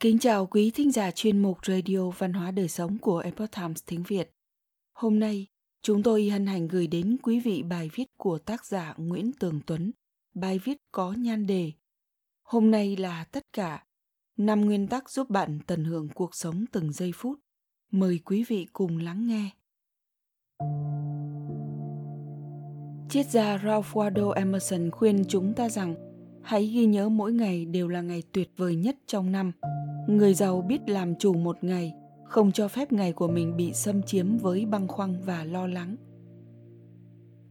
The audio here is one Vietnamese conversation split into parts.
Kính chào quý thính giả chuyên mục Radio Văn hóa Đời Sống của Epoch Times tiếng Việt. Hôm nay, chúng tôi hân hạnh gửi đến quý vị bài viết của tác giả Nguyễn Tường Tuấn. Bài viết có nhan đề Hôm nay là tất cả, năm nguyên tắc giúp bạn tận hưởng cuộc sống từng giây phút. Mời quý vị cùng lắng nghe. Triết gia Ralph Waldo Emerson khuyên chúng ta rằng hãy ghi nhớ mỗi ngày đều là ngày tuyệt vời nhất trong năm. Người giàu biết làm chủ một ngày, không cho phép ngày của mình bị xâm chiếm với băng khoăng và lo lắng.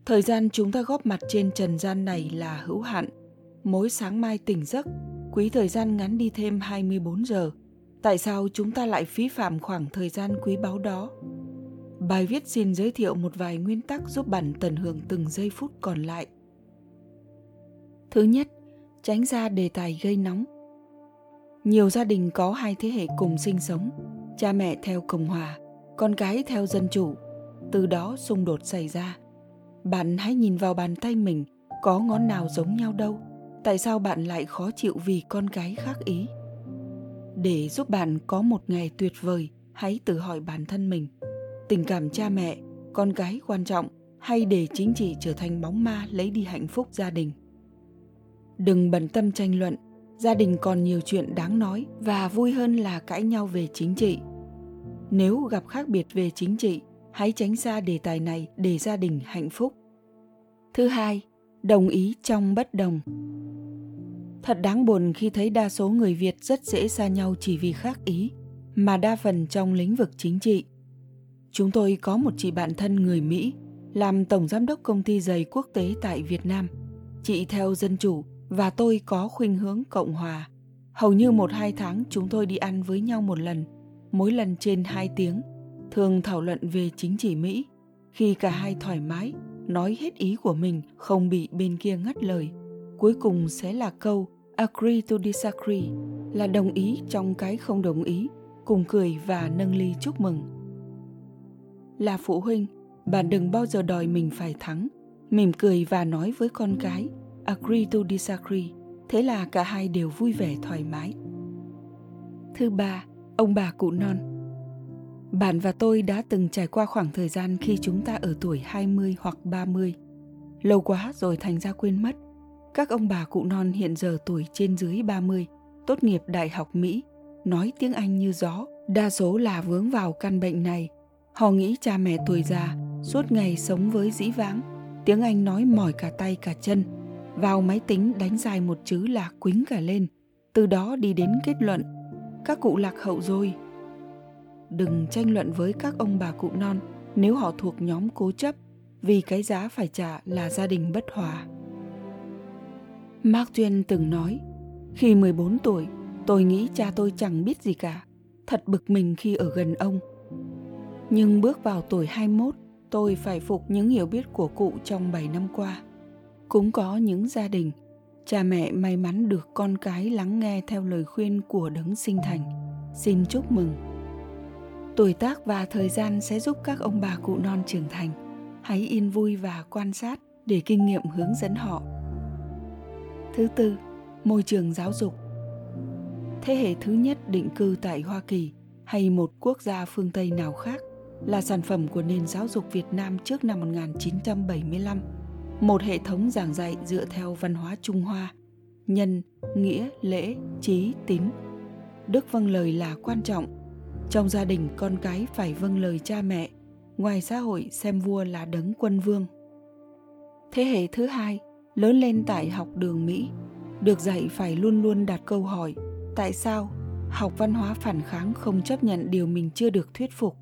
Thời gian chúng ta góp mặt trên trần gian này là hữu hạn. Mỗi sáng mai tỉnh giấc, quý thời gian ngắn đi thêm 24 giờ. Tại sao chúng ta lại phí phạm khoảng thời gian quý báu đó? Bài viết xin giới thiệu một vài nguyên tắc giúp bạn tận hưởng từng giây phút còn lại. Thứ nhất, tránh ra đề tài gây nóng. Nhiều gia đình có hai thế hệ cùng sinh sống, cha mẹ theo Cộng hòa, con cái theo dân chủ. Từ đó xung đột xảy ra. Bạn hãy nhìn vào bàn tay mình, có ngón nào giống nhau đâu. Tại sao bạn lại khó chịu vì con cái khác ý? Để giúp bạn có một ngày tuyệt vời, hãy tự hỏi bản thân mình. Tình cảm cha mẹ, con cái quan trọng hay để chính trị trở thành bóng ma lấy đi hạnh phúc gia đình? Đừng bận tâm tranh luận, gia đình còn nhiều chuyện đáng nói và vui hơn là cãi nhau về chính trị. Nếu gặp khác biệt về chính trị, hãy tránh xa đề tài này để gia đình hạnh phúc. Thứ hai, đồng ý trong bất đồng. Thật đáng buồn khi thấy đa số người Việt rất dễ xa nhau chỉ vì khác ý, mà đa phần trong lĩnh vực chính trị. Chúng tôi có một chị bạn thân người Mỹ, làm tổng giám đốc công ty giày quốc tế tại Việt Nam. Chị theo dân chủ và tôi có khuynh hướng cộng hòa. Hầu như một hai tháng chúng tôi đi ăn với nhau một lần, mỗi lần trên hai tiếng, thường thảo luận về chính trị Mỹ. Khi cả hai thoải mái, nói hết ý của mình, không bị bên kia ngắt lời. Cuối cùng sẽ là câu agree to disagree, là đồng ý trong cái không đồng ý, cùng cười và nâng ly chúc mừng. Là phụ huynh, bạn đừng bao giờ đòi mình phải thắng, mỉm cười và nói với con cái – agree to disagree, thế là cả hai đều vui vẻ thoải mái. Thứ ba, ông bà cụ non. Bạn và tôi đã từng trải qua khoảng thời gian khi chúng ta ở tuổi 20 hoặc 30. Lâu quá rồi thành ra quên mất. Các ông bà cụ non hiện giờ tuổi trên dưới 30, tốt nghiệp Đại học Mỹ, nói tiếng Anh như gió, đa số là vướng vào căn bệnh này. Họ nghĩ cha mẹ tuổi già, suốt ngày sống với dĩ vãng, tiếng Anh nói mỏi cả tay cả chân, vào máy tính đánh dài một chữ là quính cả lên, từ đó đi đến kết luận, các cụ lạc hậu rồi. Đừng tranh luận với các ông bà cụ non nếu họ thuộc nhóm cố chấp, vì cái giá phải trả là gia đình bất hòa. Mark Twain từng nói, khi 14 tuổi, tôi nghĩ cha tôi chẳng biết gì cả, thật bực mình khi ở gần ông. Nhưng bước vào tuổi 21, tôi phải phục những hiểu biết của cụ trong 7 năm qua cũng có những gia đình, cha mẹ may mắn được con cái lắng nghe theo lời khuyên của đấng sinh thành. Xin chúc mừng. Tuổi tác và thời gian sẽ giúp các ông bà cụ non trưởng thành. Hãy yên vui và quan sát để kinh nghiệm hướng dẫn họ. Thứ tư, môi trường giáo dục. Thế hệ thứ nhất định cư tại hoa kỳ hay một quốc gia phương Tây nào khác là sản phẩm của nền giáo dục Việt Nam trước năm 1975 một hệ thống giảng dạy dựa theo văn hóa Trung Hoa, nhân, nghĩa, lễ, trí, tín. Đức vâng lời là quan trọng. Trong gia đình con cái phải vâng lời cha mẹ, ngoài xã hội xem vua là đấng quân vương. Thế hệ thứ hai, lớn lên tại học đường Mỹ, được dạy phải luôn luôn đặt câu hỏi tại sao học văn hóa phản kháng không chấp nhận điều mình chưa được thuyết phục.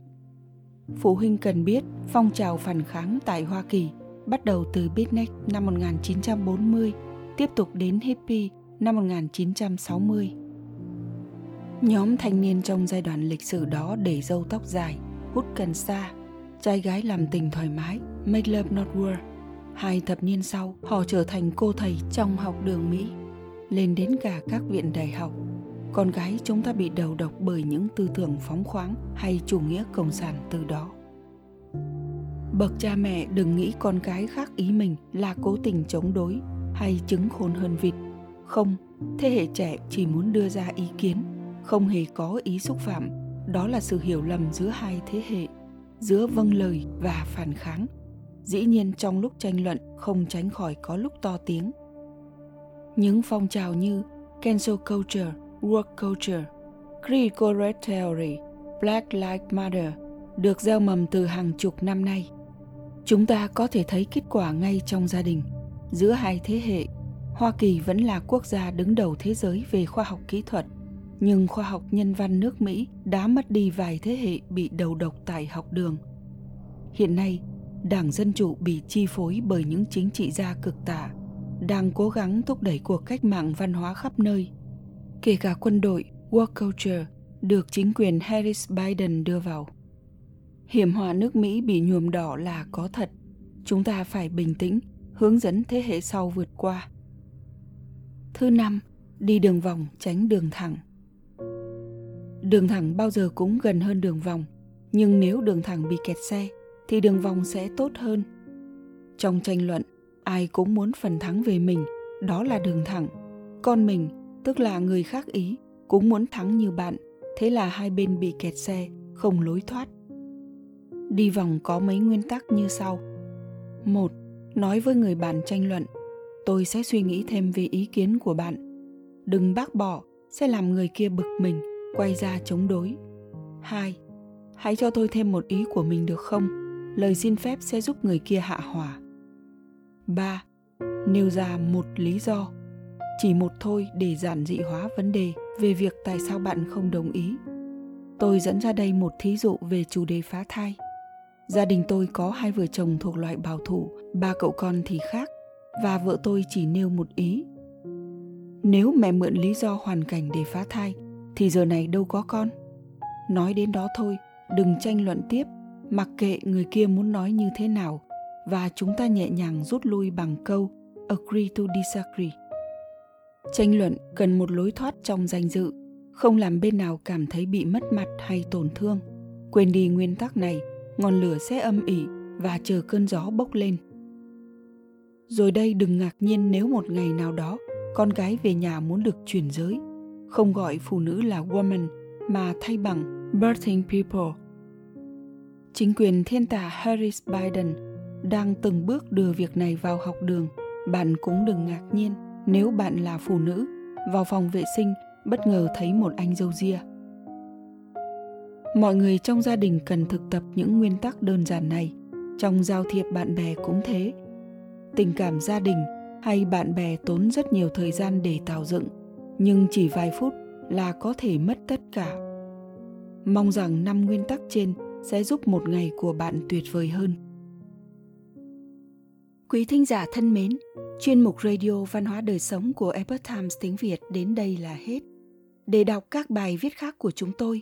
Phụ huynh cần biết phong trào phản kháng tại Hoa Kỳ – bắt đầu từ Beatnik năm 1940, tiếp tục đến Hippie năm 1960. Nhóm thanh niên trong giai đoạn lịch sử đó để râu tóc dài, hút cần sa, trai gái làm tình thoải mái, make love not war. Hai thập niên sau, họ trở thành cô thầy trong học đường Mỹ, lên đến cả các viện đại học. Con gái chúng ta bị đầu độc bởi những tư tưởng phóng khoáng hay chủ nghĩa cộng sản từ đó bậc cha mẹ đừng nghĩ con cái khác ý mình là cố tình chống đối hay chứng khôn hơn vịt. Không, thế hệ trẻ chỉ muốn đưa ra ý kiến, không hề có ý xúc phạm. Đó là sự hiểu lầm giữa hai thế hệ, giữa vâng lời và phản kháng. Dĩ nhiên trong lúc tranh luận không tránh khỏi có lúc to tiếng. Những phong trào như cancel culture, work culture critical race theory black lives matter được gieo mầm từ hàng chục năm nay chúng ta có thể thấy kết quả ngay trong gia đình. Giữa hai thế hệ, hoa kỳ vẫn là quốc gia đứng đầu thế giới về khoa học kỹ thuật. Nhưng khoa học nhân văn nước mỹ đã mất đi vài thế hệ bị đầu độc tại học đường. Hiện nay, đảng dân chủ bị chi phối bởi những chính trị gia cực tả, đang cố gắng thúc đẩy cuộc cách mạng văn hóa khắp nơi. Kể cả quân đội work culture được chính quyền harris biden đưa vào hiểm họa nước mỹ bị nhuộm đỏ là có thật. Chúng ta phải bình tĩnh, hướng dẫn thế hệ sau vượt qua. Thứ năm, đi đường vòng, tránh đường thẳng. Đường thẳng bao giờ cũng gần hơn đường vòng, nhưng nếu đường thẳng bị kẹt xe, thì đường vòng sẽ tốt hơn. Trong tranh luận, ai cũng muốn phần thắng về mình, đó là đường thẳng. Con mình, tức là người khác ý, cũng muốn thắng như bạn, thế là hai bên bị kẹt xe, không lối thoát đi vòng có mấy nguyên tắc như sau. Một, nói với người bạn tranh luận. Tôi sẽ suy nghĩ thêm về ý kiến của bạn. Đừng bác bỏ, sẽ làm người kia bực mình, quay ra chống đối. Hai, hãy cho tôi thêm một ý của mình được không? Lời xin phép sẽ giúp người kia hạ hỏa. Ba, nêu ra một lý do. Chỉ một thôi để giản dị hóa vấn đề về việc tại sao bạn không đồng ý. Tôi dẫn ra đây một thí dụ về chủ đề phá thai gia đình tôi có hai vợ chồng thuộc loại bảo thủ, ba cậu con thì khác, và vợ tôi chỉ nêu một ý. Nếu mẹ mượn lý do hoàn cảnh để phá thai, thì giờ này đâu có con. Nói đến đó thôi, đừng tranh luận tiếp, mặc kệ người kia muốn nói như thế nào, và chúng ta nhẹ nhàng rút lui bằng câu, agree to disagree. Tranh luận cần một lối thoát trong danh dự, không làm bên nào cảm thấy bị mất mặt hay tổn thương. Quên đi nguyên tắc này ngọn lửa sẽ âm ỉ và chờ cơn gió bốc lên. Rồi đây đừng ngạc nhiên nếu một ngày nào đó, con gái về nhà muốn được chuyển giới. Không gọi phụ nữ là woman, mà thay bằng birthing people. Chính quyền thiên tả harris biden đang từng bước đưa việc này vào học đường. Bạn cũng đừng ngạc nhiên nếu bạn là phụ nữ, vào phòng vệ sinh, bất ngờ thấy một anh dâu ria mọi người trong gia đình cần thực tập những nguyên tắc đơn giản này. Trong giao thiệp bạn bè cũng thế. Tình cảm gia đình hay bạn bè tốn rất nhiều thời gian để tạo dựng, nhưng chỉ vài phút là có thể mất tất cả. Mong rằng năm nguyên tắc trên sẽ giúp một ngày của bạn tuyệt vời hơn. Quý thính giả thân mến, chuyên mục radio văn hóa đời sống của epoch times tiếng việt đến đây là hết. Để đọc các bài viết khác của chúng tôi